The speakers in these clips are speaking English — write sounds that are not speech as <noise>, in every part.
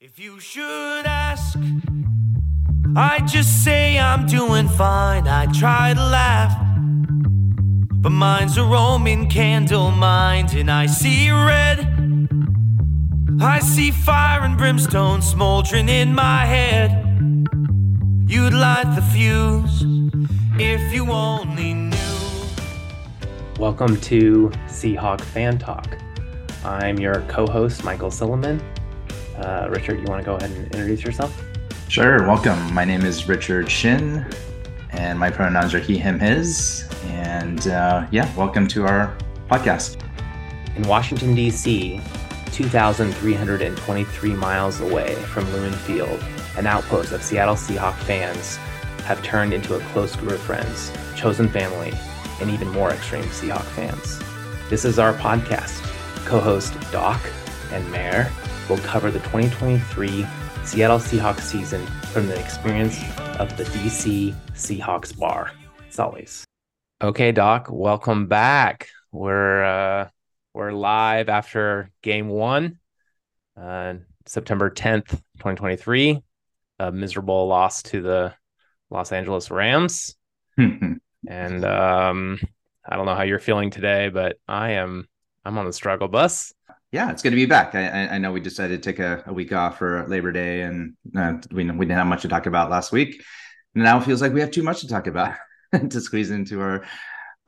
If you should ask, I just say I'm doing fine. I try to laugh, but mine's a Roman candle mind, and I see red. I see fire and brimstone smoldering in my head. You'd light the fuse if you only knew. Welcome to Seahawk Fan Talk. I'm your co host, Michael Silliman. Uh, Richard, you want to go ahead and introduce yourself? Sure. Welcome. My name is Richard Shin, and my pronouns are he, him, his. And uh, yeah, welcome to our podcast. In Washington, D.C., 2,323 miles away from Lumen Field, an outpost of Seattle Seahawk fans have turned into a close group of friends, chosen family, and even more extreme Seahawk fans. This is our podcast. Co host Doc and Mayor will cover the 2023 Seattle Seahawks season from the experience of the DC Seahawks bar. As always. Okay, Doc, welcome back. We're uh we're live after game one, uh September 10th, 2023. A miserable loss to the Los Angeles Rams. <laughs> and um I don't know how you're feeling today, but I am I'm on the struggle bus yeah, it's good to be back. I, I know we decided to take a, a week off for Labor Day, and uh, we we didn't have much to talk about last week. And now it feels like we have too much to talk about <laughs> to squeeze into our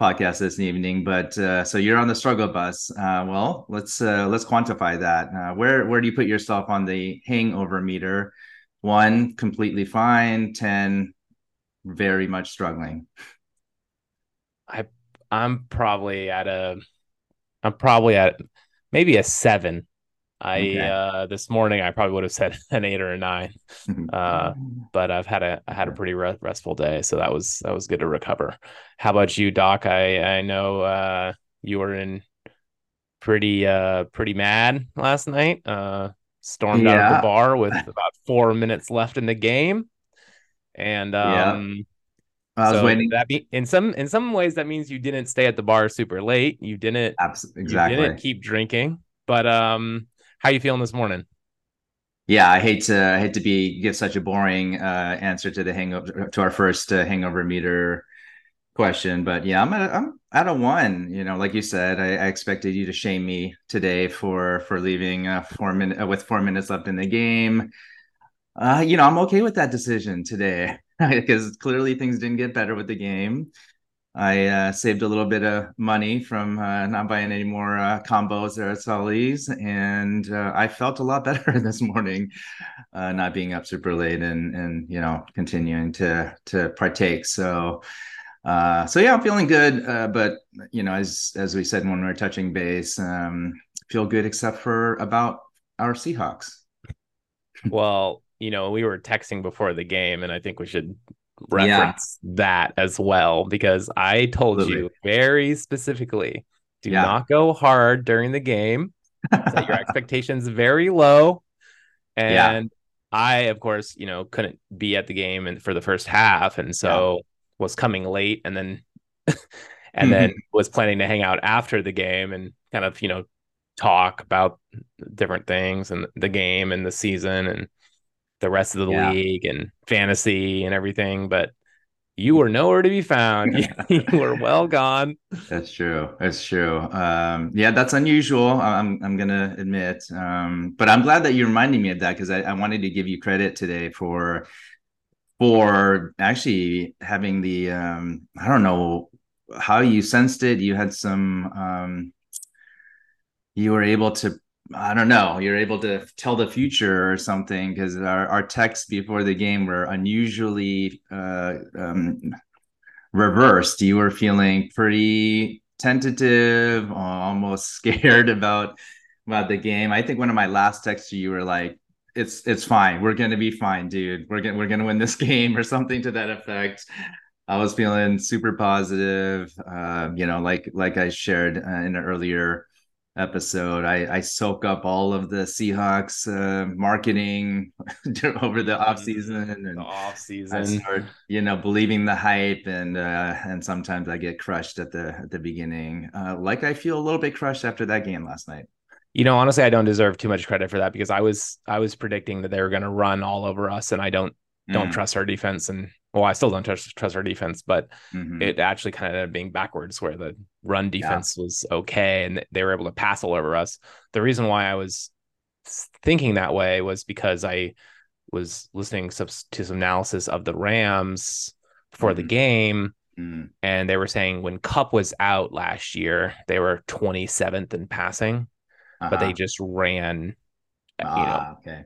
podcast this evening. But uh, so you're on the struggle bus. Uh, well, let's uh, let's quantify that. Uh, where where do you put yourself on the hangover meter? One completely fine. Ten very much struggling. I I'm probably at a I'm probably at maybe a seven. I okay. uh this morning I probably would have said <laughs> an eight or a nine. Uh but I've had a I had a pretty restful day, so that was that was good to recover. How about you, Doc? I I know uh you were in pretty uh pretty mad last night. Uh stormed yeah. out of the bar with about four minutes left in the game. And um. I was so waiting. That be in some in some ways that means you didn't stay at the bar super late. You didn't Absolutely. exactly you didn't keep drinking. But um, how you feeling this morning? Yeah, I hate to I hate to be give such a boring uh, answer to the hangover to our first uh, hangover meter question, but yeah, I'm at a, I'm at a one. You know, like you said, I, I expected you to shame me today for for leaving uh, four minutes uh, with four minutes left in the game. Uh, you know, I'm okay with that decision today <laughs> because clearly things didn't get better with the game. I uh, saved a little bit of money from uh, not buying any more uh, combos or Sully's, and uh, I felt a lot <laughs> better this morning, uh, not being up super late and and you know continuing to to partake. So, uh, so yeah, I'm feeling good. but you know, as as we said when we were touching base, um, feel good except for about our Seahawks. <laughs> Well, you know, we were texting before the game, and I think we should reference yeah. that as well because I told Absolutely. you very specifically do yeah. not go hard during the game. Set your <laughs> expectations very low. And yeah. I, of course, you know, couldn't be at the game and for the first half, and so was coming late, and then <laughs> and mm-hmm. then was planning to hang out after the game and kind of you know talk about different things and the game and the season and the rest of the yeah. league and fantasy and everything, but you were nowhere to be found. <laughs> you <laughs> were well gone. That's true. That's true. Um, yeah, that's unusual. I'm I'm gonna admit. Um, but I'm glad that you reminded me of that because I, I wanted to give you credit today for for actually having the um, I don't know how you sensed it. You had some um, you were able to I don't know, you're able to tell the future or something because our, our texts before the game were unusually uh, um, reversed. You were feeling pretty tentative, almost <laughs> scared about about the game. I think one of my last texts to you were like, "It's it's fine. We're gonna be fine, dude. We're gonna we're gonna win this <laughs> game" or something to that effect. I was feeling super positive. Uh, you know, like like I shared uh, in an earlier episode. I, I soak up all of the Seahawks uh, marketing <laughs> over the off season and the off season. Start, you know, believing the hype and uh, and sometimes I get crushed at the at the beginning. Uh, like I feel a little bit crushed after that game last night. You know, honestly, I don't deserve too much credit for that because I was I was predicting that they were going to run all over us, and I don't don't mm. trust our defense. And well, I still don't trust trust our defense, but mm-hmm. it actually kind of ended up being backwards, where the run defense yeah. was okay, and they were able to pass all over us. The reason why I was thinking that way was because I was listening to some analysis of the Rams for mm-hmm. the game Mm. And they were saying when Kupp was out last year, they were 27th in passing, uh-huh. but they uh-huh. just ran, ah, you know, ah, okay.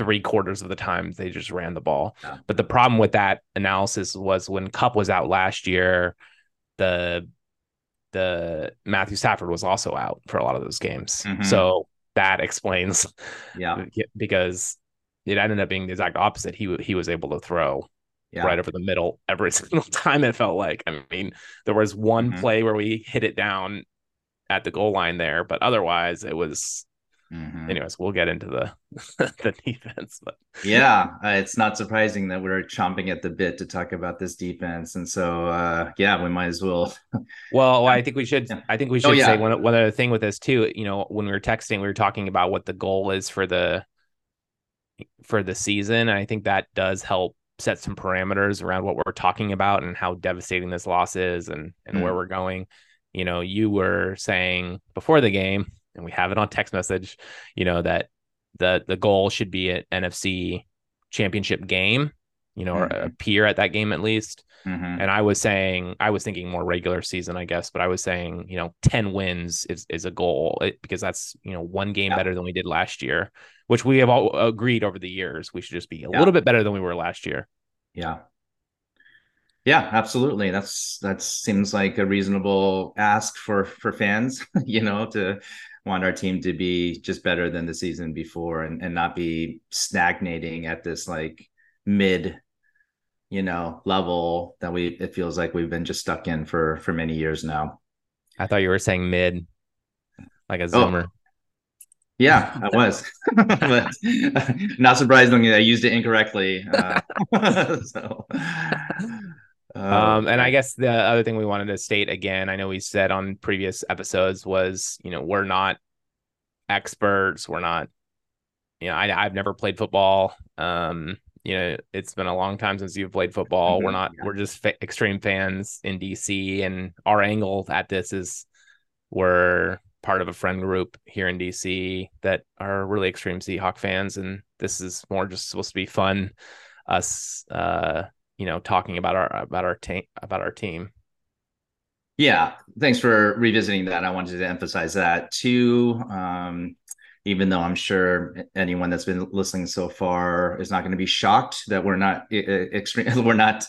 Three quarters of the time they just ran the ball. Yeah. But the problem with that analysis was when Kupp was out last year, the the Matthew Stafford was also out for a lot of those games. Mm-hmm. So that explains, yeah, <laughs> because it ended up being the exact opposite. He he was able to throw yeah. right over the middle every <laughs> single time. It felt like. I mean, there was one mm-hmm. play where we hit it down at the goal line there, but otherwise it was. Mm-hmm. Anyways, we'll get into the <laughs> the defense, but yeah, uh, it's not surprising that we're chomping at the bit to talk about this defense, and so uh, yeah, we might as well. <laughs> well, I think we should. I think we oh, should oh, yeah. say one one other thing with this too. You know, when we were texting, we were talking about what the goal is for the for the season. And I think that does help set some parameters around what we're talking about and how devastating this loss is and and mm. where we're going. You know, you were saying before the game, and we have it on text message, you know, that the the goal should be an NFC championship game, you know, mm-hmm. or appear at that game at least. Mm-hmm. And I was saying, I was thinking more regular season, I guess, but I was saying, you know, 10 wins is, is a goal it, because that's, you know, one game yeah. better than we did last year, which we have all agreed over the years. We should just be a yeah. little bit better than we were last year. Yeah. Yeah, absolutely. That's that seems like a reasonable ask for for fans, <laughs> you know, to want our team to be just better than the season before and, and not be stagnating at this like mid you know level that we it feels like we've been just stuck in for for many years now i thought you were saying mid like a oh. zoomer oh. yeah i was <laughs> but <laughs> not surprisingly i used it incorrectly uh, so um, and I guess the other thing we wanted to state again, I know we said on previous episodes was, you know, we're not experts. We're not, you know, I, I've never played football. Um, you know, it's been a long time since you've played football. Mm-hmm, we're not, yeah. we're just fa- extreme fans in DC, and our angle at this is we're part of a friend group here in DC that are really extreme Seahawk fans, and this is more just supposed to be fun. Us, uh, you know, talking about our about our team about our team. Yeah, thanks for revisiting that. I wanted to emphasize that too. Um, even though I'm sure anyone that's been listening so far is not going to be shocked that we're not extreme, <laughs> we're not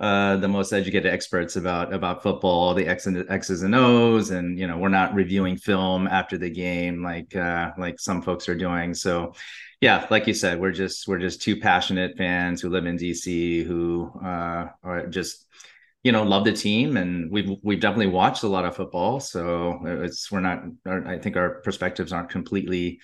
uh, the most educated experts about about football, the X and X's and O's, and you know we're not reviewing film after the game like uh, like some folks are doing. So yeah, like you said, we're just we're just two passionate fans who live in DC who uh, are just you know love the team, and we've we've definitely watched a lot of football. So it's we're not. I think our perspectives aren't completely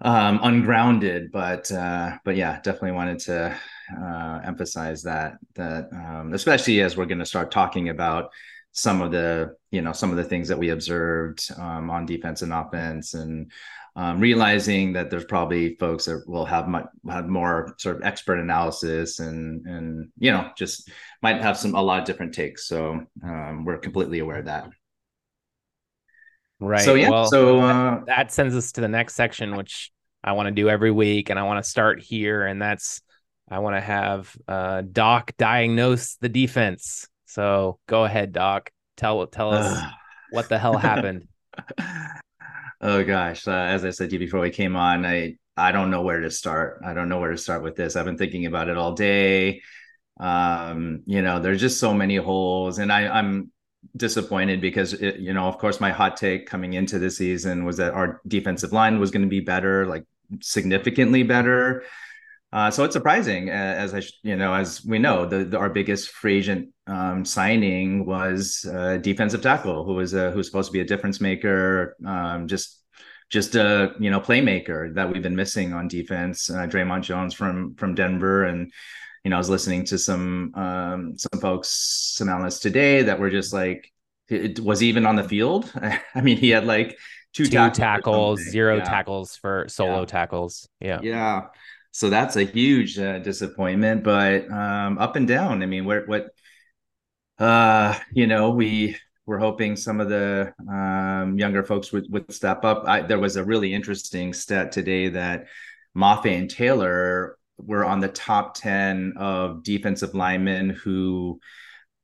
um, ungrounded, but uh, but yeah, definitely wanted to uh, emphasize that that um, especially as we're going to start talking about some of the you know some of the things that we observed um, on defense and offense and um, realizing that there's probably folks that will have much, have more sort of expert analysis and and you know just might have some a lot of different takes. So um, we're completely aware of that. Right. So yeah. Well, so uh, that sends us to the next section, which I want to do every week, and I want to start here, and that's I want to have uh, Doc diagnose the defense. So go ahead, Doc. Tell tell us <sighs> what the hell happened. <laughs> Oh gosh, uh, as I said to you before we came on, I I don't know where to start. I don't know where to start with this. I've been thinking about it all day. Um, you know, there's just so many holes, and I I'm disappointed because it, you know, of course, my hot take coming into the season was that our defensive line was going to be better, like significantly better. Uh, so it's surprising, as I, you know, as we know, the, the our biggest free agent um, signing was a defensive tackle who was a, who's supposed to be a difference maker, um, just just a you know playmaker that we've been missing on defense. Uh, Dre'Mont Jones from from Denver, and you know, I was listening to some um, some folks, some analysts today that were just like, it was even on the field. <laughs> I mean, he had like two, two tackles, tackles zero yeah. tackles for solo Yeah. tackles. Yeah. Yeah. So that's a huge uh, disappointment, but um, up and down. I mean, what what uh, you know, we we're hoping some of the um, younger folks would, would step up. I, there was a really interesting stat today that Mafe and Taylor were on the top 10 of defensive linemen who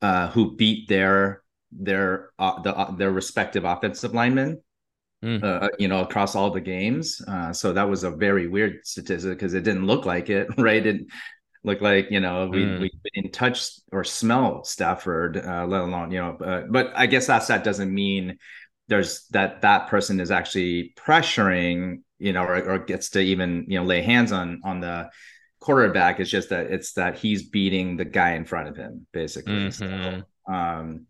uh, who beat their their uh, the, uh, their respective offensive linemen Mm. uh, you know across all the games uh, so that was a very weird statistic because it didn't look like it <laughs> right it looked like you know we, Mm. we didn't touch or smell Stafford uh, let alone you know uh, but I guess that stat doesn't mean there's that that person is actually pressuring you know or, or gets to even you know lay hands on on the quarterback it's just that it's that he's beating the guy in front of him basically Mhm. so um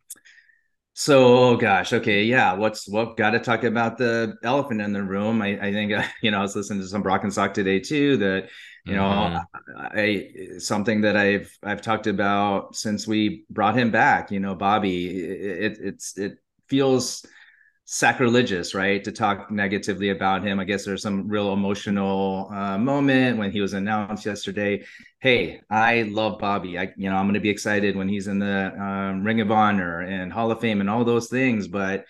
so oh gosh okay yeah what's what got to talk about the elephant in the room i i think uh, <laughs> you know i was listening to some brock and Salk today too that you know Mhm. I, I something that i've i've talked about since we brought him back you know bobby it, it it's it feels sacrilegious right to talk negatively about him. I guess there's some real emotional uh, moment when he was announced yesterday hey i love bobby. I you know i'm going to be excited when he's in the um, ring of honor and hall of fame and all those things but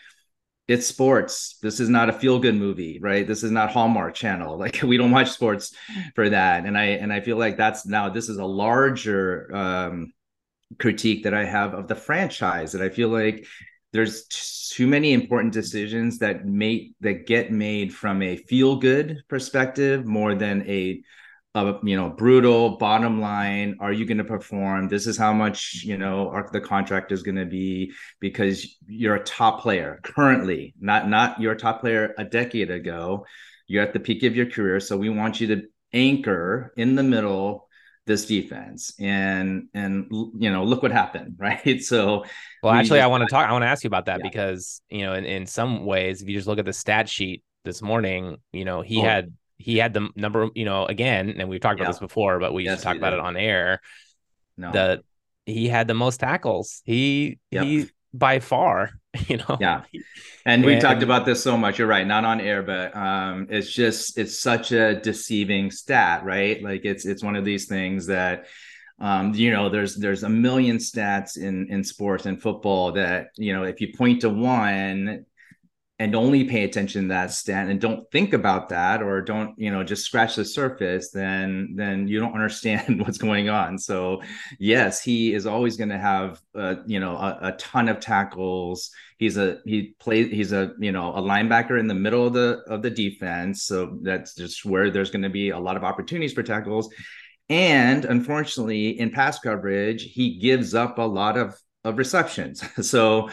it's sports. This is not a feel good movie right? This is not hallmark channel. <laughs> Like we don't watch sports for that. And i and i feel like that's now this is a larger um critique that i have of the franchise. That i feel like there's too many important decisions that make that get made from a feel good perspective more than a, a you know brutal bottom line. Are you going to perform? This is how much you know our, the contract is going to be because you're a top player currently not not your top player a decade ago. You're at the peak of your career so we want you to anchor in the middle this defense and and you know look what happened <laughs> right so Well, we actually, I want to talk. I want to ask you about that Yeah. because you know, in, in some ways, if you just look at the stat sheet this morning, you know, he Oh. had he had the number, you know, again, and we've talked about Yeah. this before, but we Yes, just talked we about it on air. no The he had the most tackles. He Yep. he by far, <laughs> you know. Yeah. And we talked about this so much. You're right, not on air, but um, it's just it's such a deceiving stat, right? Like it's it's one of these things that um, you know, there's there's a million stats in in sports and football that you know if you point to one and only pay attention to that stat and don't think about that or don't you know just scratch the surface then then you don't <laughs> understand what's going on. So yes he is always going to have uh, you know a, a ton of tackles. He's a he plays he's a you know a linebacker in the middle of the of the defense. So that's just where there's going to be a lot of opportunities for tackles. And unfortunately in pass coverage he gives up a lot of of receptions. <laughs> So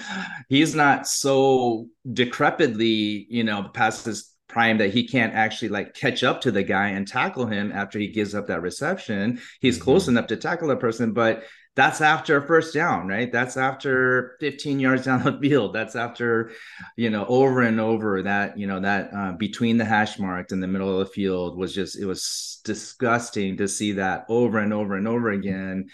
he's not so decrepitly you know past his prime that he can't actually like catch up to the guy and tackle him after he gives up that reception. He's Mhm. close enough to tackle a person but that's after a first down right? That's after 15 yards down the <laughs> field. That's after you know over and over that you know that uh, between the hash marks in the middle of the field was just it was disgusting to see that over and over and over again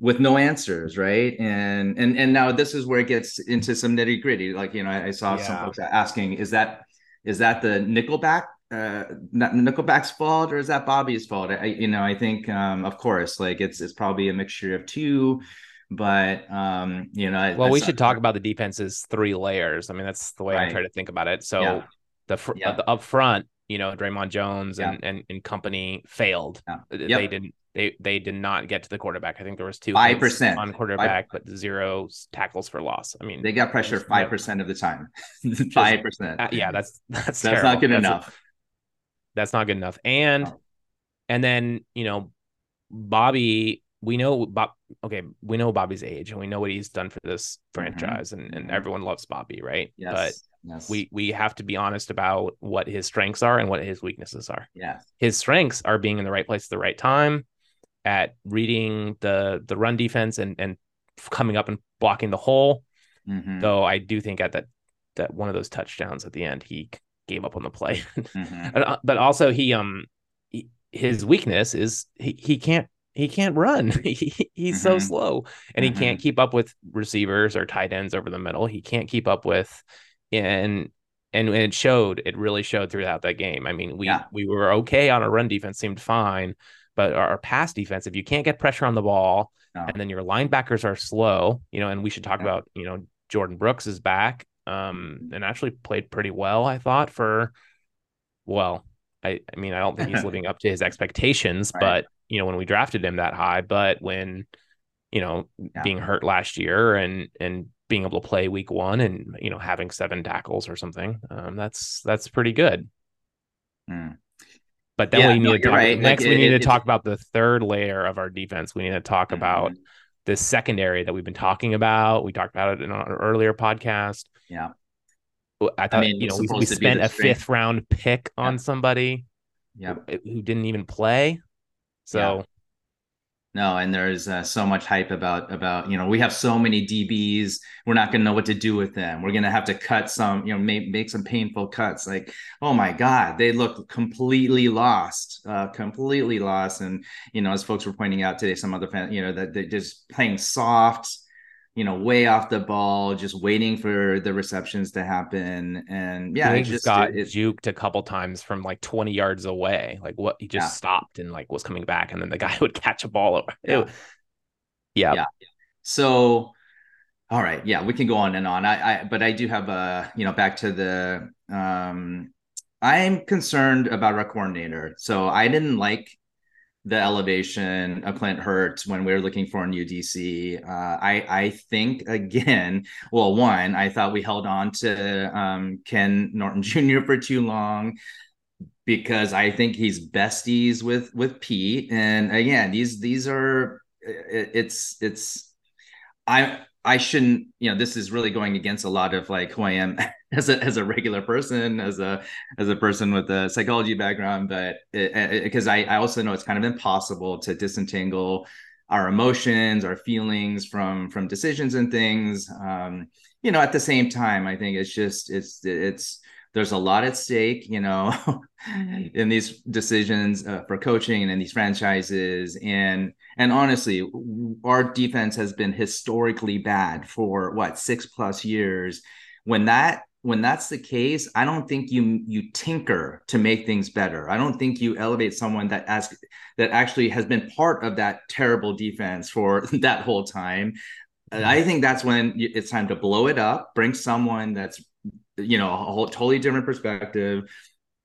with no answers right and and and now this is where it gets into some nitty gritty like you know I, I saw some folks asking is that is that the nickelback uh not nickelback's fault or is that bobby's fault i you know i think um of course like it's it's probably a mixture of two but um you know Well, we that's- should talk about the defense's three layers. I mean, that's the way I try to think about it. So Yeah. the fr- Yeah. the up front, you know, Dre'Mont Jones Yeah. and, and and company failed. Yeah. They didn't they they did not get to the quarterback. I think there was two 5%. on quarterback, but zero tackles for loss. I mean, they got pressure five percent of the time <laughs> five percent uh, yeah, that's <laughs> that's that's terrible. not good That's a- enough that's not good enough. And and then you know, Bobby, we know Bob. Okay, we know Bobby's age, and we know what he's done for this franchise, and and Mhm. everyone loves Bobby, right? yes But yes we we have to be honest about what his strengths are and what his weaknesses are. yeah His strengths are being in the right place at the right time, at reading the the run defense and and coming up and blocking the hole. Mhm, Though I do think at that that one of those touchdowns at the end he gave up on the play. <laughs> mhm. but, uh, also he um he, his weakness is he, he can't he can't run <laughs> he, he's so Mhm. slow and he can't keep up with receivers or tight ends over the middle he can't keep up with and and it showed. It really showed throughout that game. I mean, we yeah. we were okay on a run defense, seemed fine, but our pass defense, if you can't get pressure on the ball, no. and then your linebackers are slow, you know, and we should talk about you know Jordyn Brooks is back, um, mm-hmm. and actually played pretty well, I thought for, well, I I mean I don't think he's <laughs> living up to his expectations, right. but you know when we drafted him that high, but when you know yeah. being hurt last year and and being able to play week one and you know having seven tackles or something um, that's that's pretty good mm. But then yeah, we need no, to talk right. next like, we need it, to talk about the third layer of our defense. We need to talk mm-hmm. about the secondary that we've been talking about. We talked about it in our earlier podcast. Yeah. I thought I mean, you know we, we spent a fifth round pick on yeah. somebody yeah. who didn't even play. So no, and there's uh, so much hype about about you know we have so many DBs. We're not going to know what to do with them. We're going to have to cut some, you know, make make some painful cuts. Like, oh my God, they look completely lost, uh, completely lost. And you know, as folks were pointing out today, some other fans, you know, that they're just playing soft you know, way off the ball, just waiting for the receptions to happen. And yeah, he just got it, juked a couple times from like 20 yards away. Like what he just yeah. stopped and like was coming back, and then the guy <laughs> would catch a ball. Yeah. yeah. yeah. So all right, yeah, we can go on and on. I, I but I do have a, you know, back to the um I'm concerned about our coordinator. So I didn't like the elevation of Clint Hurtt when we were looking for a new DC. Uh, I I think again, well, one, I thought we held on to um, Ken Norton <laughs> Jr. for too long because I think he's besties with with Pete. And again, these these are it's it's I I shouldn't, you know, this is really going against a lot of like who I am <laughs> as a as a regular person, as a as a person with a psychology background, but because I I also know it's kind of impossible to disentangle our emotions, our feelings from from decisions and things. Um, you know, at the same time, I think it's just it's it's there's a lot at stake, you know, <laughs> in these decisions uh, for coaching and in these franchises. And and honestly, our defense has been historically bad for what six plus years. When that when that's the case, I don't think you you tinker to make things better. I don't think you elevate someone that as that actually has been part of that terrible defense for <laughs> that whole time. I think that's when it's time to blow it up, bring someone that's you know a whole totally different perspective.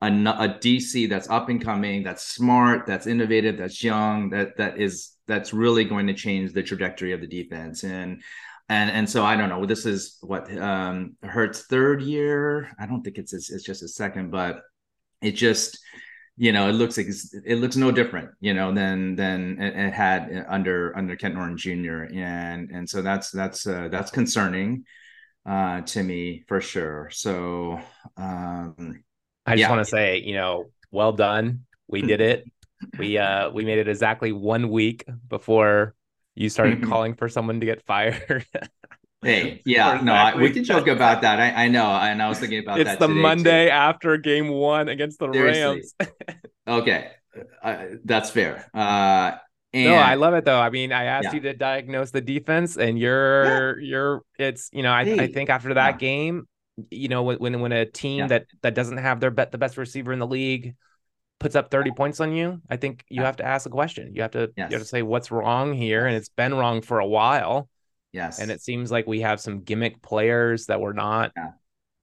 A, a dc that's up and coming that's smart that's innovative that's young that that is that's really going to change the trajectory of the defense. And and and so i don't know this is what um Hurtt's third year. I don't think it's it's just a second but it just you know it looks it looks no different you know than than it, had under under Ken Norton Jr. and and so that's that's uh, that's concerning uh, to me for sure. So um, I just yeah. want to say, you know, well done. We did <laughs> it. we uh we made it exactly one week before you started <laughs> calling for someone to get fired. <laughs> Hey, yeah, no, I, we can joke about that. I, I know, and I was thinking about it's that. It's the Monday too. after Game One against the Seriously. Rams. okay, uh, that's fair. Uh, and, no, I love it though. I mean, I asked yeah. you to diagnose the defense, and you're yeah. you're it's you know I, hey. I think after that yeah. game, you know when when a team that that doesn't have their bet the best receiver in the league puts up 30 points on you, I think you have to ask a question. You have to yes. you have to say what's wrong here, and it's been wrong for a while. Yes, and it seems like we have some gimmick players that we're not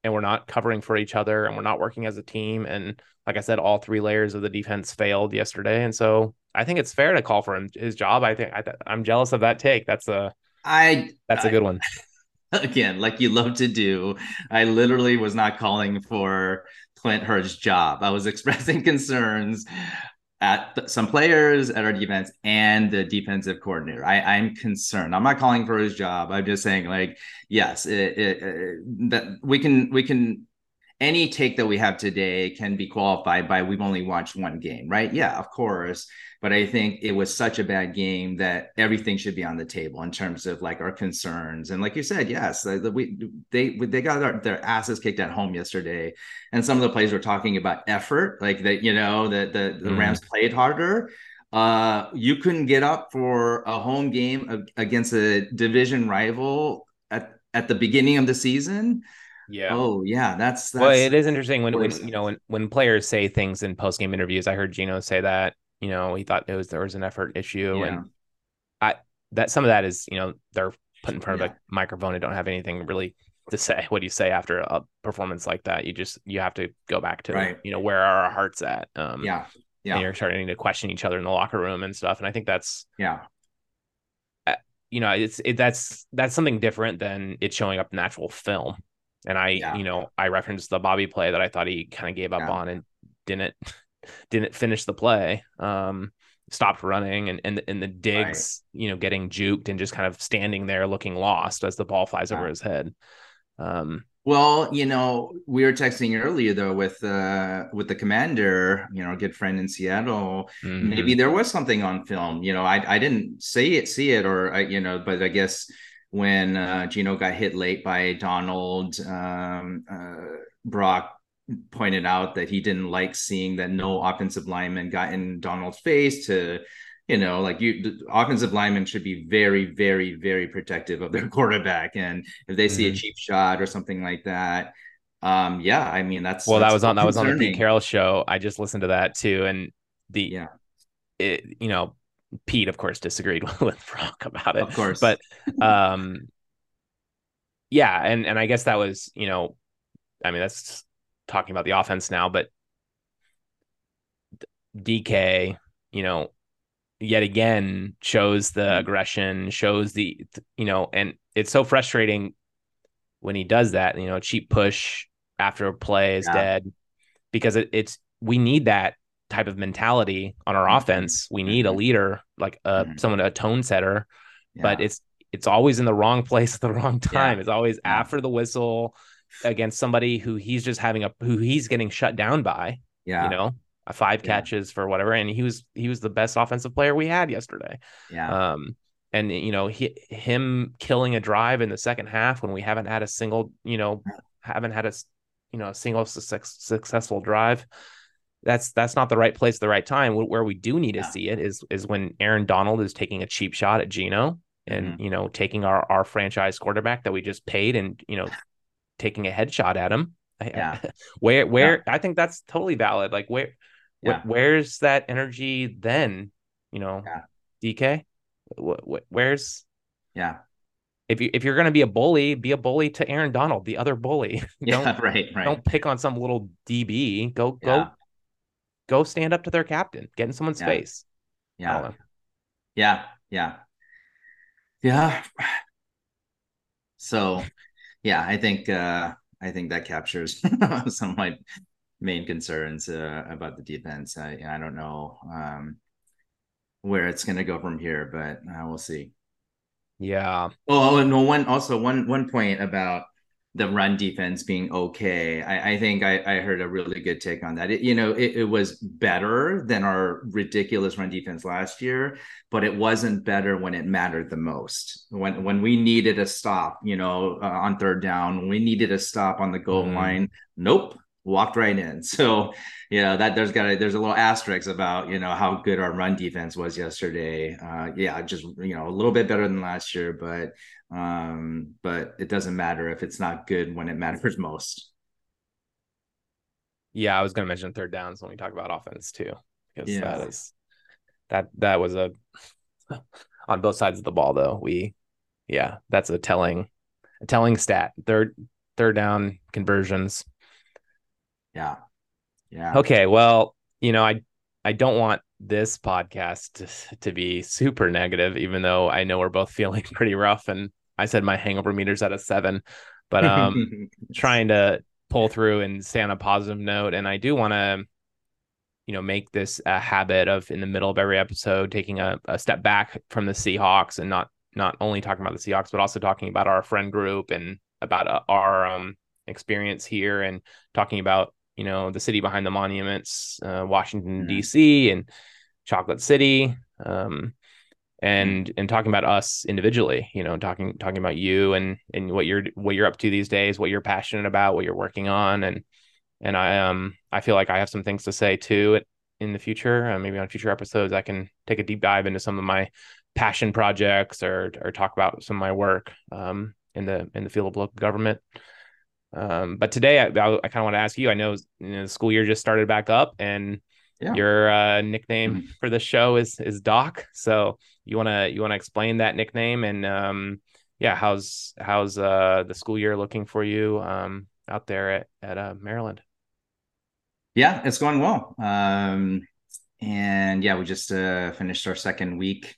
and we're not covering for each other and we're not working as a team and like i said all three layers of the defense failed yesterday and so i think it's fair to call for him his job i think I, am jealous of that take that's a i that's a good one <laughs> again like you love to do i literally was not calling for clint hurtt's job i was <laughs> expressing concerns at some players at our defense and the defensive coordinator. I, I'm concerned. I'm not calling for his job. I'm just saying, like, yes, it, it, it, that we can we can any take that we have today can be qualified by we've only watched one game, right? Yeah, of course. But I think it was such a bad game that everything should be on the table in terms of like our concerns. And like you said, yes, we they they got their, their asses kicked at home yesterday, and some of the players were talking about effort, like that you know that the, the mm. Rams played harder. Uh, you couldn't get up for a home game against a division rival at at the beginning of the season Yeah. Oh yeah, that's, that's well. It is interesting when, when you know when when players say things in post game interviews. I heard Geno say that you know he thought it was there was an effort issue, yeah. and I that some of that is you know they're put in front yeah. of a microphone and don't have anything really to say. <laughs> What do you say after a performance like that? You just you have to go back to right. you know where are our hearts at? Um, yeah, yeah. And you're starting to question each other in the locker room and stuff. And I think that's yeah you know, it's it that's that's something different than it showing up in actual film. And I, yeah. you know, I referenced the Bobby play that I thought he kind of gave up yeah. on and didn't <laughs> didn't finish the play. Um, stopped running and and, and the digs, right. you know, getting juked and just kind of standing there looking lost as the ball flies yeah. over his head. Um, well, you know, we were texting earlier though with uh with the commander, you know, good friend in Seattle. Mm-hmm. Maybe there was something on film. You know, I I didn't see it, see it, or I, you know, but I guess when uh, Geno got hit late by Donald, um, uh, Brock pointed out that he didn't like seeing that no offensive lineman got in Donald's face to you know, like you, the offensive linemen should be very, very, very protective of their <laughs> quarterback. And if they mm-hmm. see a mm-hmm. cheap shot or something like that, um, yeah, I mean, that's well, that's that was on that was on the Pete Carroll show. I just listened to that too, and the yeah, it, you know, Pete of course disagreed <laughs> with Brock about it, of course, but <laughs> um, yeah, and and I guess that was you know, I mean, that's talking about the offense now, but DK, you know, yet again shows the mm-hmm. aggression, shows the you know, and it's so frustrating when he does that. You know, cheap push after a play is yeah. dead because it, it's we need that type of mentality on our mm-hmm. offense. We need a mm-hmm. leader like a mm-hmm. someone a tone setter, yeah. but it's it's always in the wrong <laughs> place at the wrong time. Yeah. It's always after the whistle against somebody who he's just having a who he's getting shut down by. Yeah. You know, five catches for whatever, and he was he was the best offensive player we had yesterday. Yeah. Um, and you know he, him killing a drive in the second half when we haven't had a single you know haven't had a you know a single su- successful drive that's that's not the right place the right time where we do need yeah. to see it is is when aaron donald is taking a cheap shot at geno and mm-hmm. you know taking our our franchise quarterback that we just paid and you know taking a headshot at him yeah <laughs> where where yeah. i think that's totally valid like where yeah. where's that energy then? You know. DK, where's yeah. If you if you're gonna be a bully, be a bully to Aaron Donald, the other bully. <laughs> yeah, <laughs> right, right. Don't pick on some little DB. Go go yeah. go stand up to their captain. Get in someone's yeah. face. Yeah. Yeah. Yeah. Yeah. So yeah, I think uh I think that captures <laughs> some of my main concerns uh, about the defense. I I don't know um, where it's going to go from here, but uh, we'll see. Yeah. Oh, and one also one one point about the run defense being okay. I, I think I, I heard a really good take on that. It, you know, it, it was better than our ridiculous run defense last year, but it wasn't better when it mattered the most. When when we needed a stop, you know, uh, on third down, we needed a stop on the goal mm. line. Nope, walked right in. <laughs> So, you know, that there's got a, there's a little asterisk about, you know, how good our run defense was yesterday. Uh, yeah, just, you know, a little bit better than last year, but, um, but it doesn't matter if it's not good when it matters <laughs> most. Yeah. I was going to mention third downs when we talk about offense too, because yeah. that is, that, that was a, <laughs> on both sides of the ball though. We, yeah, that's a telling, a telling stat. Third, third down conversions yeah. Yeah. Okay. Well, you know, I I don't want this podcast to, to be super negative, even though I know we're both <laughs> feeling pretty rough. And I said my hangover meter's at a seven, but um <laughs> trying to pull through and stay on a positive note. And I do want to, you know, make this a habit of in the middle of every episode taking a, a step back from the Seahawks and not not only talking about the Seahawks, but also talking about our friend group and about uh, our um experience here and talking about you know the city behind the monuments, uh, Washington mm-hmm. D.C. and Chocolate City, um, and mm-hmm. and talking about us individually. You know, talking talking about you and and what you're what you're up to these days, what you're passionate about, what you're working on, and and I um I feel like I have some things to say too in the future. Uh, maybe on future episodes, I can take a deep dive into some of my passion projects or or talk about some of my work um in the in the field of local government. Um, but today I, I, I kind of want to ask you. I know, you know the school year just started back up, and yeah. your uh, nickname mm-hmm. for the show is is Doc. So you wanna you wanna explain that nickname and um, yeah, how's how's uh, the school year looking for you um, out there at at uh, Maryland? Yeah, it's going well. Um, and yeah, we just uh, finished our second week,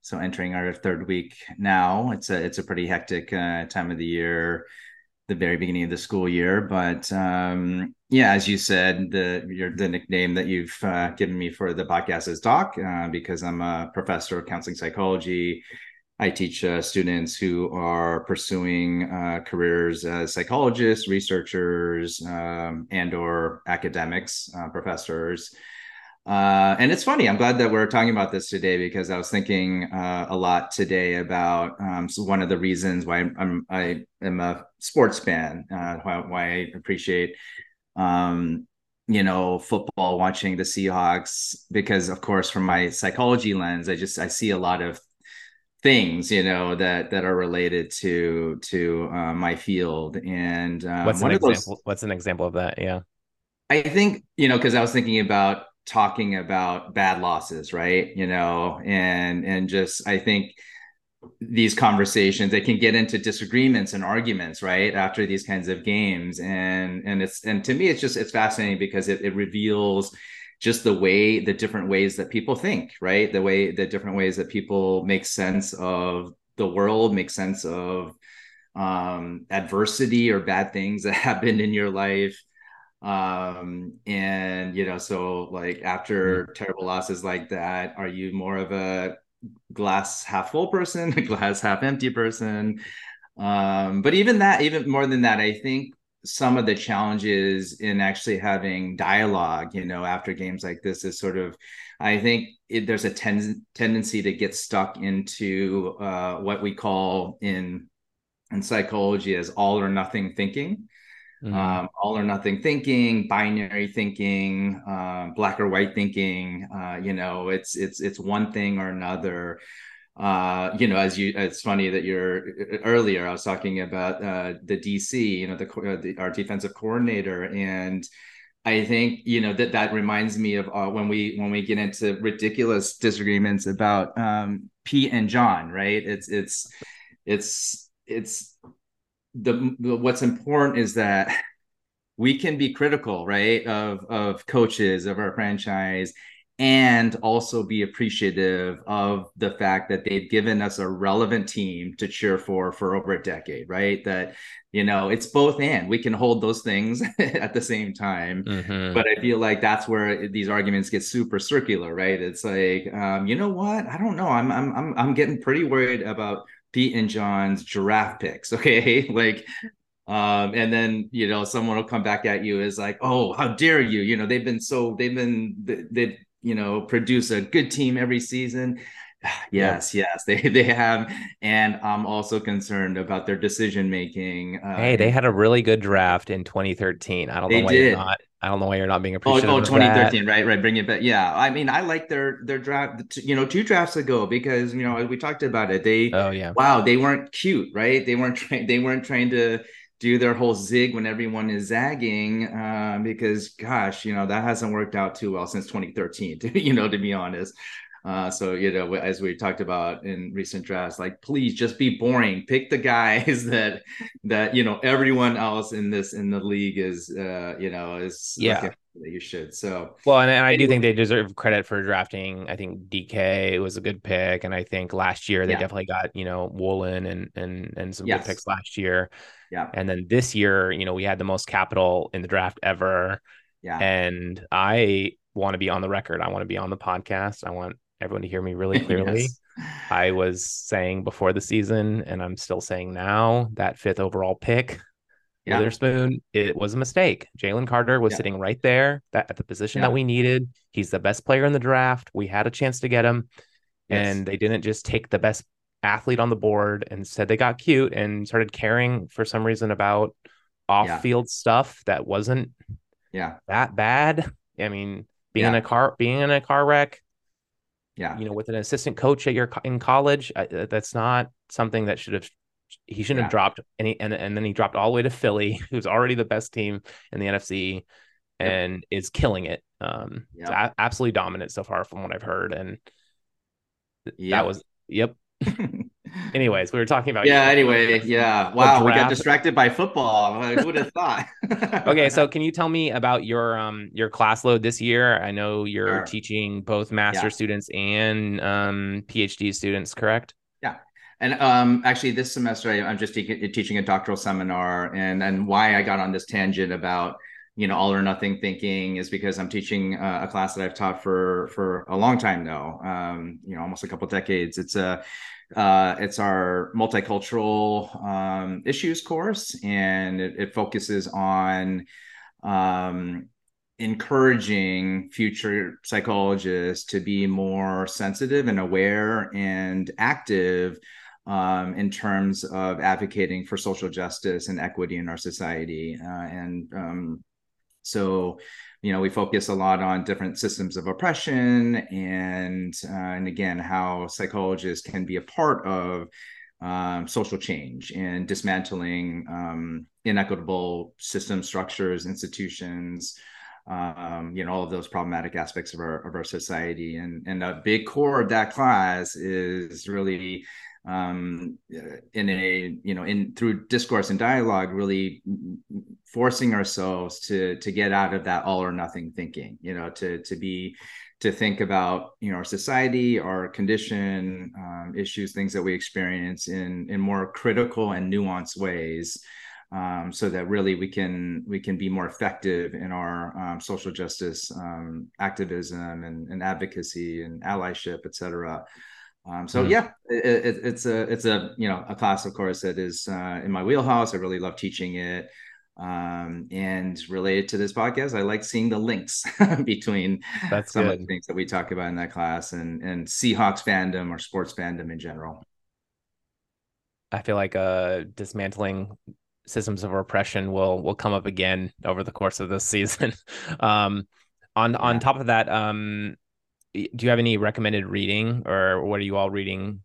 so entering our third week now. It's a it's a pretty hectic uh, time of the year, the very beginning of the school year. But um, yeah, as you said, the your the nickname that you've uh, given me for the podcast is Doc, uh, because I'm a professor of counseling psychology. I teach uh, students who are pursuing uh, careers as psychologists, researchers, um, and or academics, uh, professors. Uh, and it's funny. I'm glad that we're talking about this today because I was thinking uh, a lot today about um, so one of the reasons why I'm, I'm I am a sports fan, uh, why, why, I appreciate um, you know football, watching the Seahawks because, of course, from my psychology lens, I just I see a lot of things you know that that are related to to uh, my field and um, what's an example those, what's an example of that yeah i think you know because i was thinking about talking about bad losses right? You know and and just i think these conversations they can get into disagreements and arguments right after these kinds of games. And and it's and to me it's just it's fascinating because it, it reveals just the way the different ways that people think right? The way the different ways that people make sense of the world make sense of um adversity or bad things that <laughs> happened in your life um and you know so like after mm-hmm. terrible losses like that are you more of a glass half full person <laughs> a glass half empty person um but even that even more than that i think some of the challenges in actually having dialogue, you know, after games like this is sort of, I think it, there's a ten- tendency to get stuck into uh, what we call in in psychology as all or nothing thinking. Mm-hmm. Um, all or nothing thinking, binary thinking, uh, black or white thinking. Uh, you know, it's it's it's one thing or another uh, you know, as you, it's funny that you're earlier. I was talking about uh, the DC, you know, the, uh, the, our defensive coordinator, and I think you know that that reminds me of uh, when we when we get into ridiculous disagreements about um, Pete and John, right? It's it's it's it's the, the what's important is that we can be critical, right, of of coaches of our franchise and also be appreciative of the fact that they've given us a relevant team to cheer for for over a decade right? That you know it's both and. We can hold those things <laughs> at the same time. Mm-hmm. but i feel like that's where these arguments get super circular right? It's like um, you know what? I don't know. I'm i'm i'm, I'm getting pretty worried about pete and john's draft picks <laughs> okay? Like um, and then you know someone will come back at you is like oh how dare you? You know they've been so they've been they've, you know produce a good team every season. Yes <sighs> yeah. yes <laughs> they they have. And i'm also concerned about their decision making uh, hey they had a really good draft in 2013 i don't know why did. you're not i don't know why you're not being appreciative oh, oh 2013 right right bring it back. Yeah i mean i like their their draft you know two drafts ago because you know we talked about it. They oh yeah. wow they weren't cute right? They weren't trying they weren't trying to do their whole zig when everyone is zagging uh, because gosh you know that hasn't worked out too well since 2013 to, <laughs> you know to be honest uh, so you know as we talked about in recent drafts like please just be boring pick the guys <laughs> that that you know everyone else in this in the league is uh you know is yeah that you should. So well, and, and I do think they deserve credit for drafting. I think DK was a good pick, and I think last year they yeah. definitely got you know Woolen and and and some yes. good picks last year. Yeah, and then this year, you know, we had the most capital in the draft ever. Yeah, and I want to be on the record. I want to be on the podcast. I want everyone to hear me really <laughs> clearly. yes. I was saying before the season, and I'm still saying now that fifth overall pick yeah. Witherspoon, it was a mistake. Jalen Carter was yeah. sitting right there that, at the position yeah. that we needed. He's the best player in the draft. We had a chance to get him, yes. and they didn't just take the best athlete on the board and said they got cute and started caring for some reason about off-field stuff that wasn't yeah that bad. I mean, being in a car, being in a car wreck, yeah, you know, with an assistant coach at your in college, that's not something that should have he shouldn't yeah. have dropped any and, and then he dropped all the way to Philly, <laughs> who's already the best team in the NFC and yep. is killing it. Um yep. a- absolutely dominant so far from what I've heard. And yep. that was yep. <laughs> Anyways, we were talking about yeah. Anyway, yeah. Wow, we got distracted by football. Who would have thought? <laughs> okay, so can you tell me about your um your class load this year? I know you're sure. teaching both master yeah. students and um PhD students, correct? Yeah, and um actually this semester I, am just te- teaching a doctoral seminar, and and why I got on this tangent about you know all or nothing thinking is because I'm teaching uh, a class that I've taught for for a long time now, um, you know, almost a couple decades. It's a uh, it's our multicultural um, issues course, and it, it focuses on um, encouraging future psychologists to be more sensitive and aware and active um, in terms of advocating for social justice and equity in our society. Uh, and um, so you know we focus a lot on different systems of oppression and uh, and again how psychologists can be a part of um, social change and dismantling um, inequitable system structures institutions um, you know all of those problematic aspects of our of our society. And and a big core of that class is really um, in a you know in through discourse and dialogue really forcing ourselves to to get out of that all or nothing thinking you know to to be to think about you know our society our condition um, issues things that we experience in in more critical and nuanced ways um, so that really we can we can be more effective in our um, social justice um, activism and, and advocacy and allyship et cetera um, so mm yeah, it, it, it's a it's a you know a class, of course, that is uh, in my wheelhouse. I really love teaching it. Um, and related to this podcast, I like seeing the links <laughs> between That's some good. of the things that we talk about in that class and and Seahawks fandom or sports fandom in general. I feel like uh, dismantling systems of oppression will will come up again over the course of this <laughs> season. um, on yeah. on top of that, um, do you have any recommended reading or what are you all reading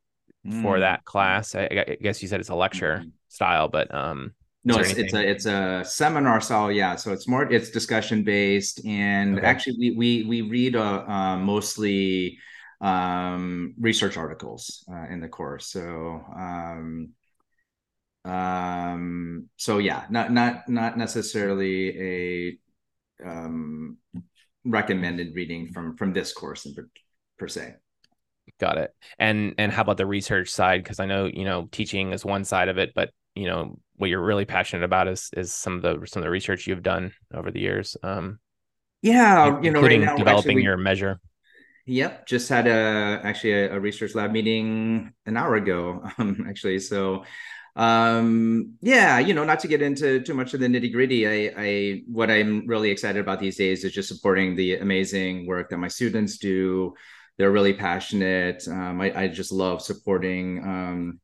for mm. that class? I, I, guess you said it's a lecture mm-hmm. style, but um, no, it's, it's, a it's a seminar style. Yeah, so it's more it's discussion based, and okay. actually we we we read uh, uh, mostly um, research articles uh, in the course. So um, um, so yeah, not not not necessarily a um recommended reading from from this course in per, per se. Got it. And and how about the research side? Because i know you know teaching is one side of it but you know what you're really passionate about is is some of the some of the research you've done over the years um yeah you know right now, developing actually, your measure. Yep just had a actually a, a, research lab meeting an hour ago <laughs> um actually. So um yeah you know not to get into too much of the nitty gritty i i what i'm really excited about these days is just supporting the amazing work that my students do. They're really passionate. Um i, I just love supporting um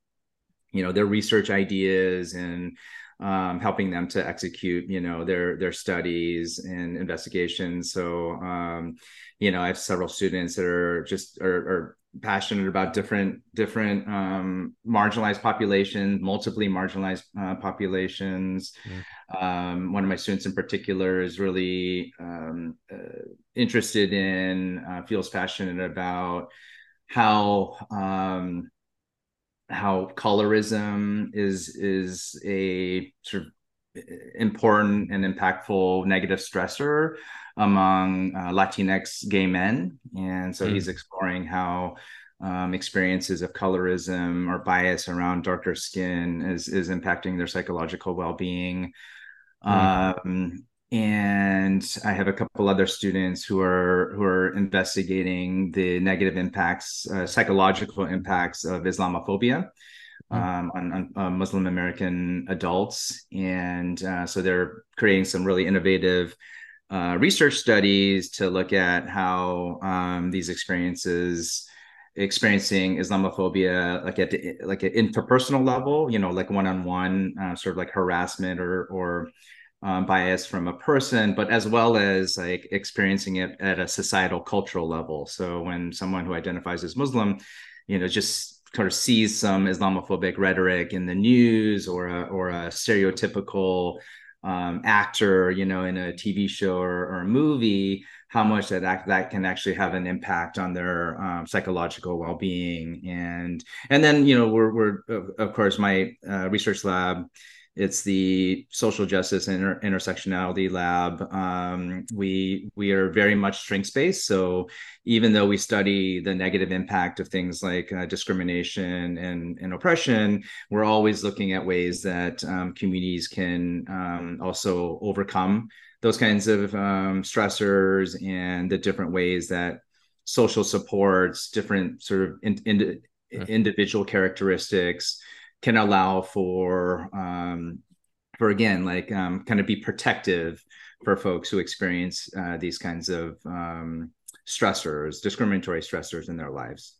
you know their research ideas and um, helping them to execute you know their their studies and investigations. So um, you know i have several students that are just are, are passionate about different different um, marginalized populations, multiply marginalized uh, populations. Mm. Um, one of my students in particular is really um, uh, interested in, uh, feels passionate about how um, how colorism is is a sort of important and impactful negative stressor among uh, Latinx gay men. And so mm. he's exploring how um, experiences of colorism or bias around darker skin is, is impacting their psychological well being. Mm. Um, and I have a couple other students who are who are investigating the negative impacts, uh, psychological impacts of Islamophobia hmm. um, on, on uh, Muslim American adults, and uh, so they're creating some really innovative uh, research studies to look at how um, these experiences experiencing islamophobia like at like an interpersonal level you know like one-on-one uh, sort of like harassment or or um, bias from a person but as well as like experiencing it at a societal cultural level. So when someone who identifies as muslim you know just kind of sees some Islamophobic rhetoric in the news or a, or a stereotypical um, actor, you know, in a TV show or, or, a movie, how much that act, that can actually have an impact on their um, psychological well-being, and and then you know we're we're of course my uh, research lab it's the social justice and inter- intersectionality lab. Um, we we are very much strengths based. So even though we study the negative impact of things like uh, discrimination and, and oppression, we're always looking at ways that um, communities can um, also overcome those kinds of um, stressors and the different ways that social supports, different sort of in, in, mm-hmm. individual characteristics can allow for um, for again like um, kind of be protective for folks who experience uh, these kinds of um, stressors discriminatory stressors in their lives.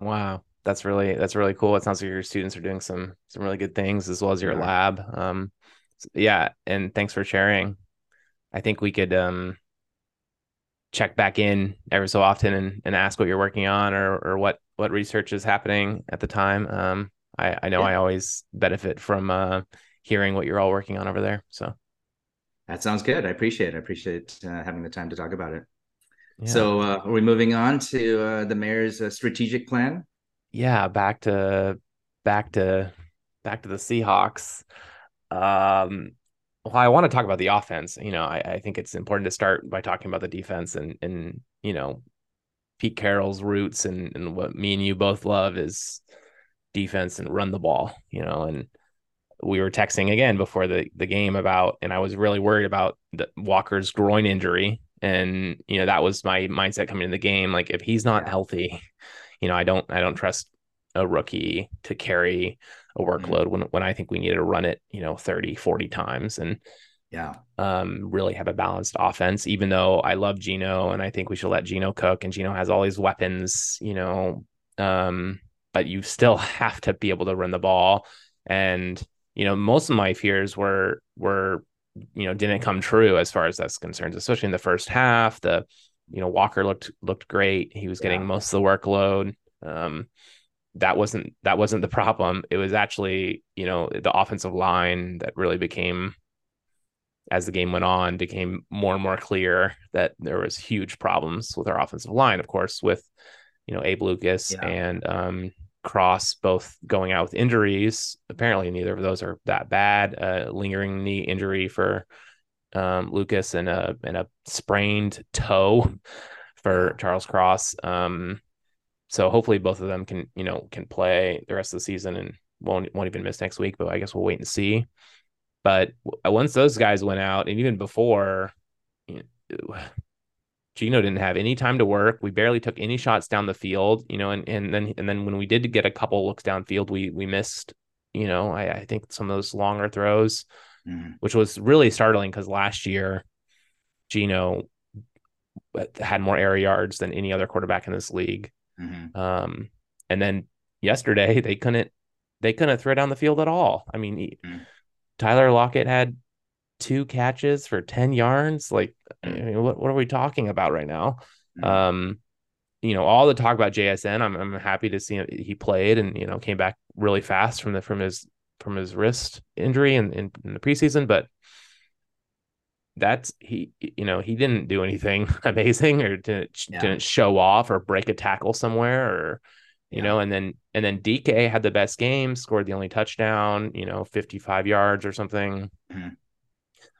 Wow. That's really that's really cool. It sounds like your students are doing some some really good things as well as your yeah. lab. Um yeah and thanks for sharing. I think we could um check back in every so often and, and ask what you're working on or or what what research is happening at the time. Um, I, I know yeah. I always benefit from uh, hearing what you're all working on over there. So that sounds good. I appreciate it. I appreciate uh, having the time to talk about it. Yeah. So uh, are we moving on to uh, the mayor's uh, strategic plan? Yeah, back to back to back to the Seahawks. Um, well, I want to talk about the offense. You know, I, I think it's important to start by talking about the defense and and you know Pete Carroll's roots and, and what me and you both love is defense and run the ball, you know, and we were texting again before the, the game about, and I was really worried about the Walker's groin injury. And, you know, that was my mindset coming in the game. Like if he's not healthy, you know, I don't, I don't trust a rookie to carry a workload mm-hmm. when, when I think we need to run it, you know, 30, 40 times. And, yeah. Um, really have a balanced offense, even though I love Geno and I think we should let Geno cook and Geno has all these weapons, you know. Um, but you still <laughs> have to be able to run the ball. And, you know, most of my fears were were, you know, didn't come true as far as that's concerned, especially in the first half. The, you know, Walker looked looked great. He was getting yeah. most of the workload. Um, that wasn't that wasn't the problem. It was actually, you know, the offensive line that really became as the game went on, became more and more clear that there was huge problems with our offensive line. Of course, with you know Abe Lucas yeah. and um, Cross both going out with injuries. Apparently, neither of those are that bad. A lingering knee injury for um, Lucas and a and a sprained toe <laughs> for Charles Cross. Um, so hopefully, both of them can you know can play the rest of the season and won't won't even miss next week. But I guess we'll wait and see. But once those guys went out, and even before, you know, Geno didn't have any time to work. We barely took any shots down the field, you know, and, and then and then when we did get a couple looks downfield, we we missed, you know, I, I think some of those longer throws, mm. which was really startling because last year, Geno had more air yards than any other quarterback in this league. Mm-hmm. Um, and then yesterday they couldn't they couldn't throw down the field at all. I mean, mm. Tyler Lockett had two catches for 10 yards. Like, I mean, what, what are we talking about right now? Mm-hmm. Um, you know, all the talk about JSN, I'm, I'm happy to see him, he played and, you know, came back really fast from the, from his, from his wrist injury in, in, in the preseason, but that's he, you know, he didn't do anything <laughs> amazing or didn't, yeah. didn't show off or break a tackle somewhere or, you yeah. know, and then and then DK had the best game, scored the only touchdown, you know, 55 yards or something. Mm-hmm.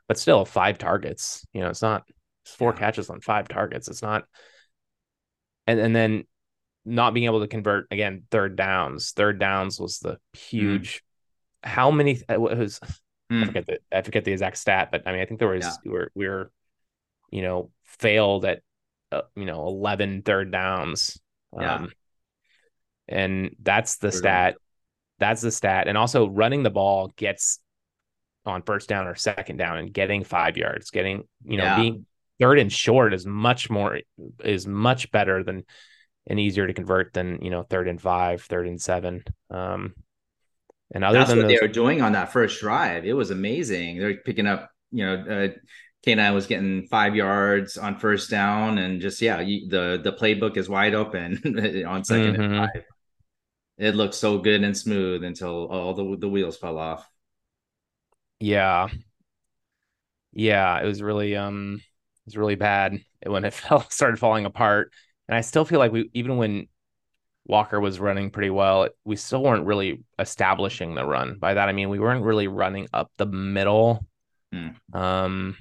But still five targets. You know, it's not it's four yeah. catches on five targets. It's not and and then not being able to convert again third downs. Third downs was the huge mm. how many it was mm. I forget the I forget the exact stat, but I mean I think there was yeah. we were we were you know failed at uh, you know 11 third downs. Yeah. And that's the stat. That's the stat. And also running the ball gets on first down or second down and getting five yards, getting, you know, yeah. being third and short is much more is much better than and easier to convert than, you know, third and five, third and seven. Um and other That's than what those, they were doing on that first drive. It was amazing. They're picking up, you know, uh, K9 was getting five yards on first down, and just yeah, you, the the playbook is wide open <laughs> on 2nd mm-hmm. and five it looked so good and smooth until all the the wheels fell off. Yeah. Yeah, it was really um it was really bad when it <laughs> fell started falling apart. And I still feel like we even when Walker was running pretty well, we still weren't really establishing the run. By that I mean we weren't really running up the middle. Hmm. Um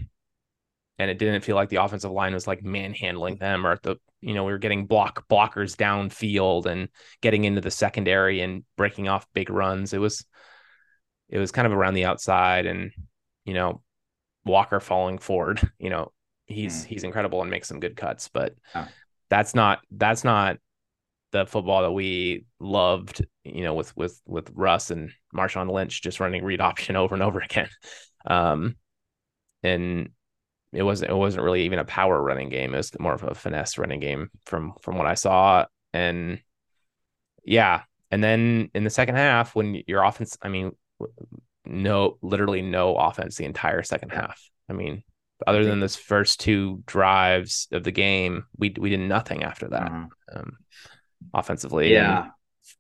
and it didn't feel like the offensive line was like manhandling them or at the you know we were getting block blockers downfield and getting into the secondary and breaking off big runs it was it was kind of around the outside and you know walker falling forward <laughs> you know he's Hmm. he's incredible and makes some good cuts but Yeah. that's not that's not the football that we loved you know with with with russ and marshawn lynch just running read option <laughs> over and over again um and it wasn't it wasn't really even a power running game. It was more of a finesse running game from from what I saw. And yeah, and then in the second half, when your offense, I mean, no, literally no offense the entire second half. I mean, other than this first two drives of the game, we we did nothing after that Uh-huh. um, offensively. And Yeah.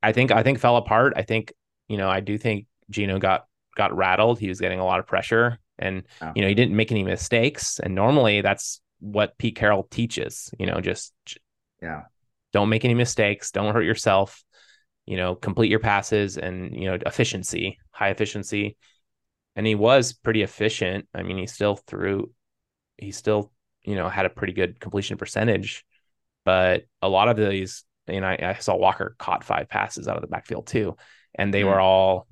I think I think fell apart. I think you know I do think Geno got got rattled. He was getting a lot of pressure, and Yeah. you know he didn't make any mistakes. And normally that's what Pete Carroll teaches. You know, just Yeah. don't make any mistakes. Don't hurt yourself. You know, complete your passes and you know efficiency, high efficiency. And he was pretty efficient. I mean, he still threw. He still you know had a pretty good completion percentage, but a lot of these. And I, I saw Walker caught five passes out of the backfield too, and they Hmm. were all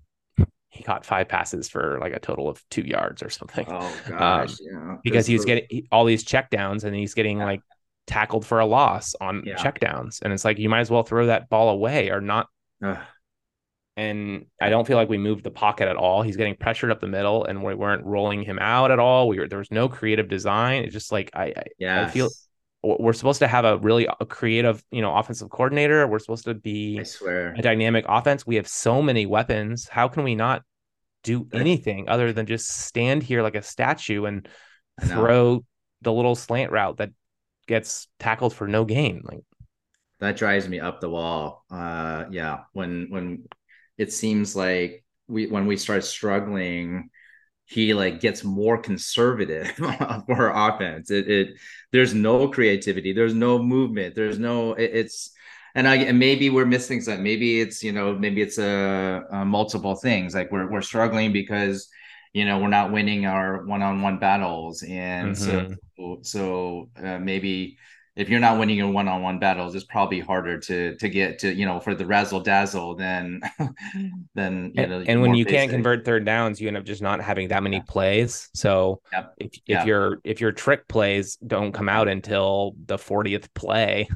he caught five passes for like a total of two yards or something Oh <laughs> gosh. Um, yeah. because he was getting all these checkdowns and he's getting Yeah. like tackled for a loss on Yeah. checkdowns and it's like you might as well throw that ball away or not Ugh. and I don't feel like we moved the pocket at all. He's getting pressured up the middle and we weren't rolling him out at all. We were there was no creative design. It's just like I, I yeah. feel- we're supposed to have a really a creative, you know, offensive coordinator. We're supposed to be I swear. a dynamic offense. We have so many weapons. How can we not do anything other than just stand here like a statue and throw the little slant route that gets tackled for no gain? Like, that drives me up the wall. Uh, yeah, when when it seems like we when we start struggling, he like gets more conservative <laughs> for our offense. It, it there's no creativity, there's no movement, there's no it, it's and I and maybe we're missing something. Maybe it's you know maybe it's a, a multiple things like we're we're struggling because you know we're not winning our one-on-one battles and so mm-hmm. so uh, maybe if you're not winning your one-on-one battles, it's probably harder to to get to you know for the razzle dazzle than <laughs> than you and, know. and when you can't convert third downs, you end up just not having that many Yeah. plays. So Yep. if if Yeah. your if your trick plays don't come out until the 40th play,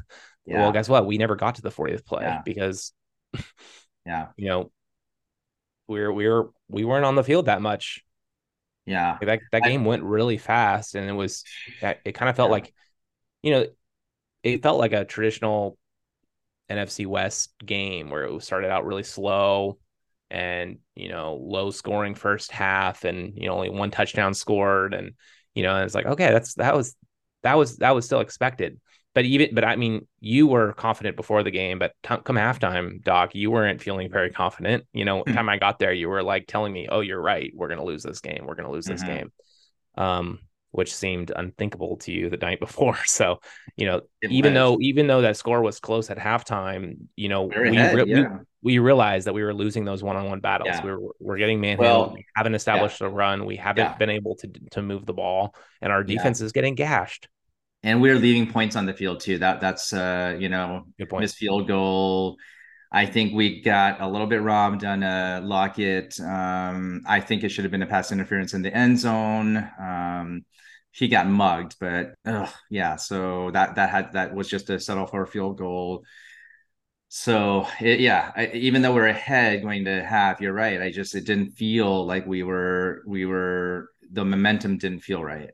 yeah, well, guess what? We never got to the 40th play Yeah. because <laughs> yeah, you know we were we were we weren't on the field that much. yeah, Like, that that I- game went really fast, and it was it kind of felt like, you know, it felt like a traditional NFC West game where it started out really slow and you know low scoring first half, and you know only one touchdown scored, and you know and it's like okay, that's that was that was that was still expected. But even but I mean, you were confident before the game, but t- come halftime, Doc, you weren't feeling very confident. You know, Hmm. time I got there, you were like telling me, "Oh, you're right. We're gonna lose this game. We're gonna lose this Mhm. game." Um, which seemed unthinkable to you the night <laughs> before. So, you know, It even was. though even though that score was close at halftime, you know, we, ahead, re- yeah. we realized that we were losing those one-on-one battles. Yeah. We were we're getting manhandled. Well, we haven't established a run. We haven't Yeah. been able to to move the ball, and our Yeah. defense is getting gashed. and we're leaving points on the field too. That that's uh you know Good point. missed field goal. I think we got a little bit robbed on a Lockett. Um, I think it should have been a pass interference in the end zone. Um, he got mugged, but ugh, yeah. So that that had that was just a settle for a field goal. So it, yeah, I, even though we're ahead going to half, you're right. I just it didn't feel like we were we were the momentum didn't feel right.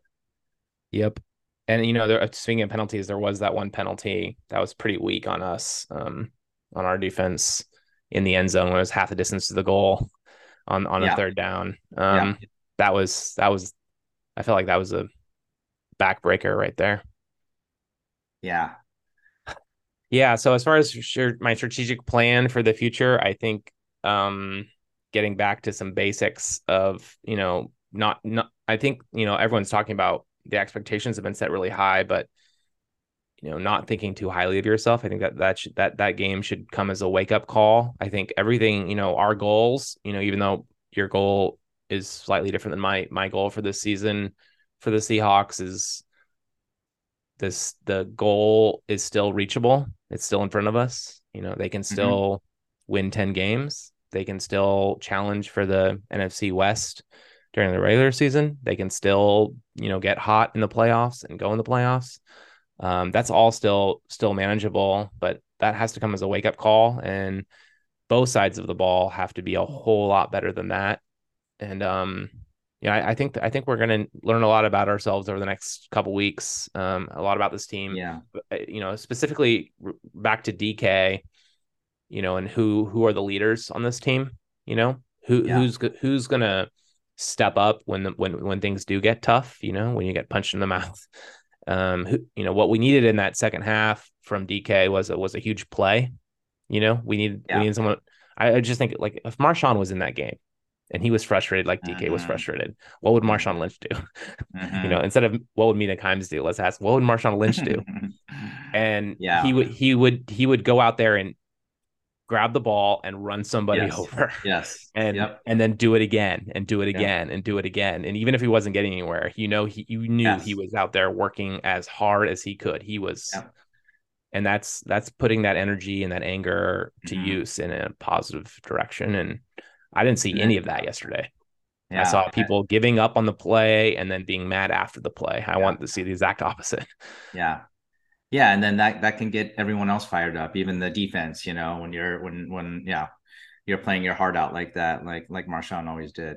Yep. And you know, there, of penalties, there was that one penalty that was pretty weak on us, um, on our defense in the end zone when it was half the distance to the goal on on Yeah. a third down. Um, that was that was, I felt like that was a backbreaker right there. Yeah. Yeah. So as far as my strategic plan for the future, I think um, getting back to some basics of you know not not. I think you know everyone's talking about the expectations have been set really high, but you know not thinking too highly of yourself. I think that that should, that that game should come as a wake up call. I think everything you know our goals. You know even though your goal is slightly different than my my goal for this season for the Seahawks is this the goal is still reachable. It's still in front of us. You know, they can mm-hmm. still mm-hmm. win 10 games. They can still challenge for the NFC West during the regular season. They can still, you know, get hot in the playoffs and go in the playoffs. Um, that's all still still manageable, but that has to come as a wake up call. And both sides of the ball have to be a whole lot better than that. And um, yeah, I, I think I think we're going to learn a lot about ourselves over the next couple weeks. Um, a lot about this team. Yeah, uh, you know, specifically back to DK. You know, and who who are the leaders on this team? You know, who yeah. who's who's going to step up when the, when when things do get tough. You know, when you get punched in the <laughs> mouth. Um, who, you know what we needed in that second half from DK was a, was a huge play. You know, we need yeah. we need someone. I, I just think like if Marshawn was in that game, and he was frustrated like DK mm-hmm. was frustrated. What would Marshawn Lynch do? <laughs> Mm-hmm. you know, instead of what would Mina Kimes do, let's ask what would Marshawn Lynch do? <laughs> and yeah. he would he would he would go out there and grab the ball and run somebody yes. over. <laughs> Yes. And yep. and then do it again and do it again yep. and do it again. And even if he wasn't getting anywhere, you know he you knew yes. he was out there working as hard as he could. He was yep. and that's that's putting that energy and that anger to mm-hmm. use in a positive direction. And I didn't see any of that yesterday. Yeah, I saw people giving up on the play and then being mad after the play. I yeah. want to see the exact opposite. Yeah. Yeah. And then that that can get everyone else fired up, even the defense, you know, when you're when when yeah, you're playing your heart out like that, like like Marshawn always did.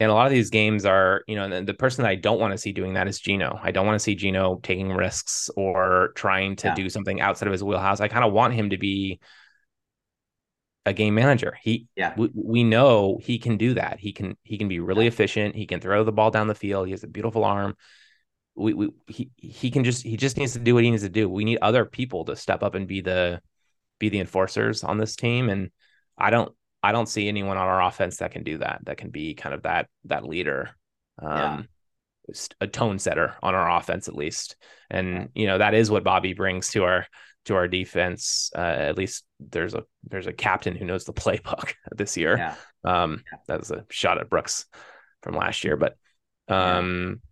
And a lot of these games are, you know, the, the person that I don't want to see doing that is Geno. I don't want to see Geno taking risks or trying to yeah. do something outside of his wheelhouse. I kind of want him to be a game manager. He yeah, we, we know he can do that. He can he can be really yeah. efficient. He can throw the ball down the field. He has a beautiful arm. We we he he can just he just needs to do what he needs to do. We need other people to step up and be the be the enforcers on this team. And I don't I don't see anyone on our offense that can do that. That can be kind of that that leader. Um yeah. a tone setter on our offense at least. And you know, that is what Bobby brings to our to our defense. Uh, at least there's a there's a captain who knows the <laughs> playbook this year. Yeah. Um, yeah. that was a shot at Brooks from last year, but um, yeah.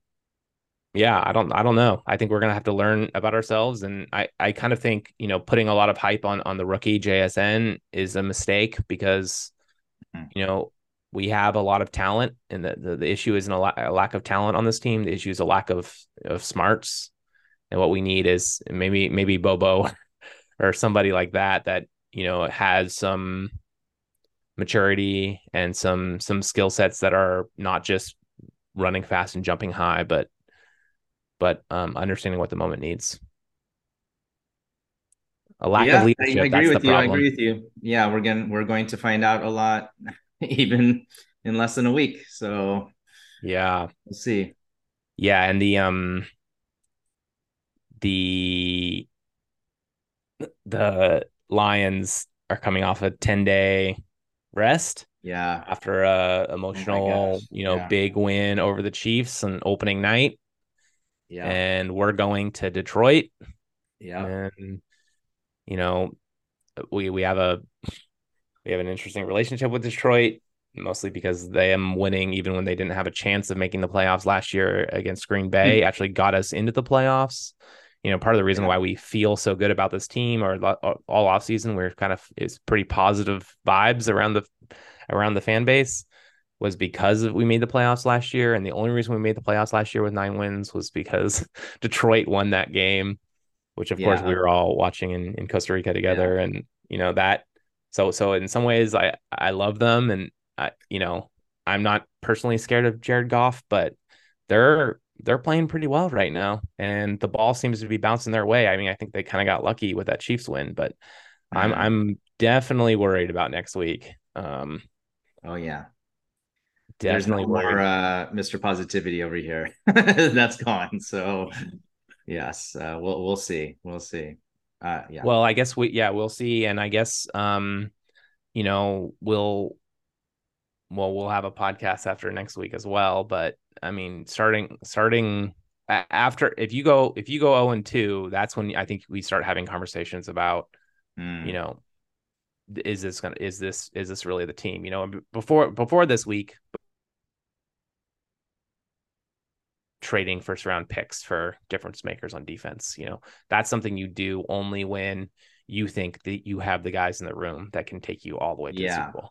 Yeah, I don't I don't know. I think we're gonna have to learn about ourselves, and I I kind of think you know putting a lot of hype on on the rookie JSN is a mistake because mm-hmm. you know we have a lot of talent, and the the, the issue isn't a, la- a lack of talent on this team. The issue is a lack of of smarts and what we need is maybe maybe Bobo <laughs> or somebody like that that you know has some maturity and some some skill sets that are not just running fast and jumping high, but but um, understanding what the moment needs. A lack yeah, of leadership. I, agree with you. Problem. I agree with you. Yeah, we're going we're going to find out a lot, <laughs> even in less than a week. So yeah, we'll see. Yeah, and the um the the Lions are coming off a 10 day rest. Yeah. After a emotional, oh you know, yeah. big win over the Chiefs on opening night. Yeah. And we're going to Detroit. Yeah. And you know, we we have a we have an interesting relationship with Detroit, mostly because they am winning even when they didn't have a chance of making the playoffs last year against Green Bay, mm-hmm. actually got us into the playoffs you know, part of the reason why we feel so good about this team or all off season, we're kind of it's pretty positive vibes around the around the fan base was because we made the playoffs last year. And the only reason we made the playoffs last year with nine wins was because <laughs> Detroit won that game, which of yeah. course we were all watching in, in Costa Rica together. Yeah. And, you know, that so so in some ways I I love them and I you know, I'm not personally scared of Jared Goff, but they're they're playing pretty well right now, and the ball seems to be bouncing their way. I mean, I think they kind of got lucky with that Chiefs win, but mm-hmm. I'm I'm definitely worried about next week. Um, oh yeah, There's no more uh, Mr. Positivity over here. <laughs> That's gone. So yes, uh, we'll we'll see. We'll see. Uh, yeah. Well, I guess we yeah we'll see, and I guess um, you know we'll well we'll have a podcast after next week as well. But I mean, starting starting after if you go if you go zero oh and two, that's when I think we start having conversations about mm. you know is this gonna is this is this really the team? You know, before before this week, trading first round picks for difference makers on defense. You know, that's something you do only when you think that you have the guys in the room that can take you all the way to yeah. the Super Bowl.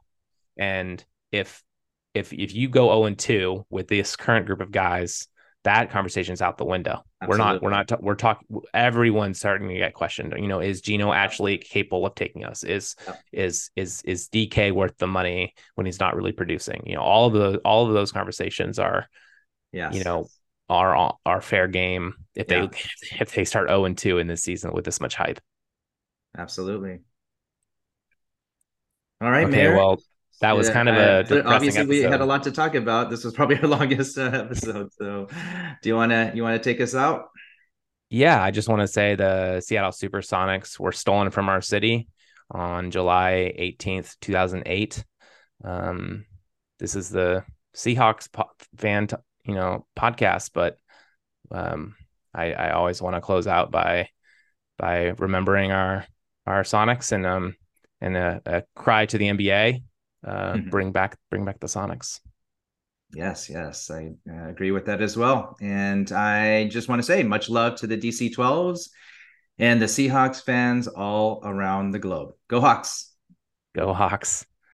And if if if you go 0 and 2 with this current group of guys, that conversation's out the window. Absolutely. We're not we're not we're talking everyone's starting to get questioned. You know, is Geno actually capable of taking us? Is yeah. is is is DK worth the money when he's not really producing? You know, all of the all of those conversations are yes. you know, are are fair game if yeah. they <laughs> if they start 0 and 2 in this season with this much hype. Absolutely. All right, okay, Mayor. Well, that was kind of a obviously episode. we had a lot to talk about. This was probably <laughs> our longest uh, episode. So, do you want to you want to take us out? Yeah, I just want to say the Seattle Supersonics were stolen from our city on July 18th, 2008. Um, this is the Seahawks po- fan, t- you know, podcast, but um, I, I always want to close out by by remembering our our Sonics and um and a, a cry to the NBA uh, mm-hmm. bring back bring back the Sonics. Yes, yes, I uh, agree with that as well. And I just want to say much love to the DC 12s and the Seahawks fans all around the globe. Go Hawks. Go Hawks.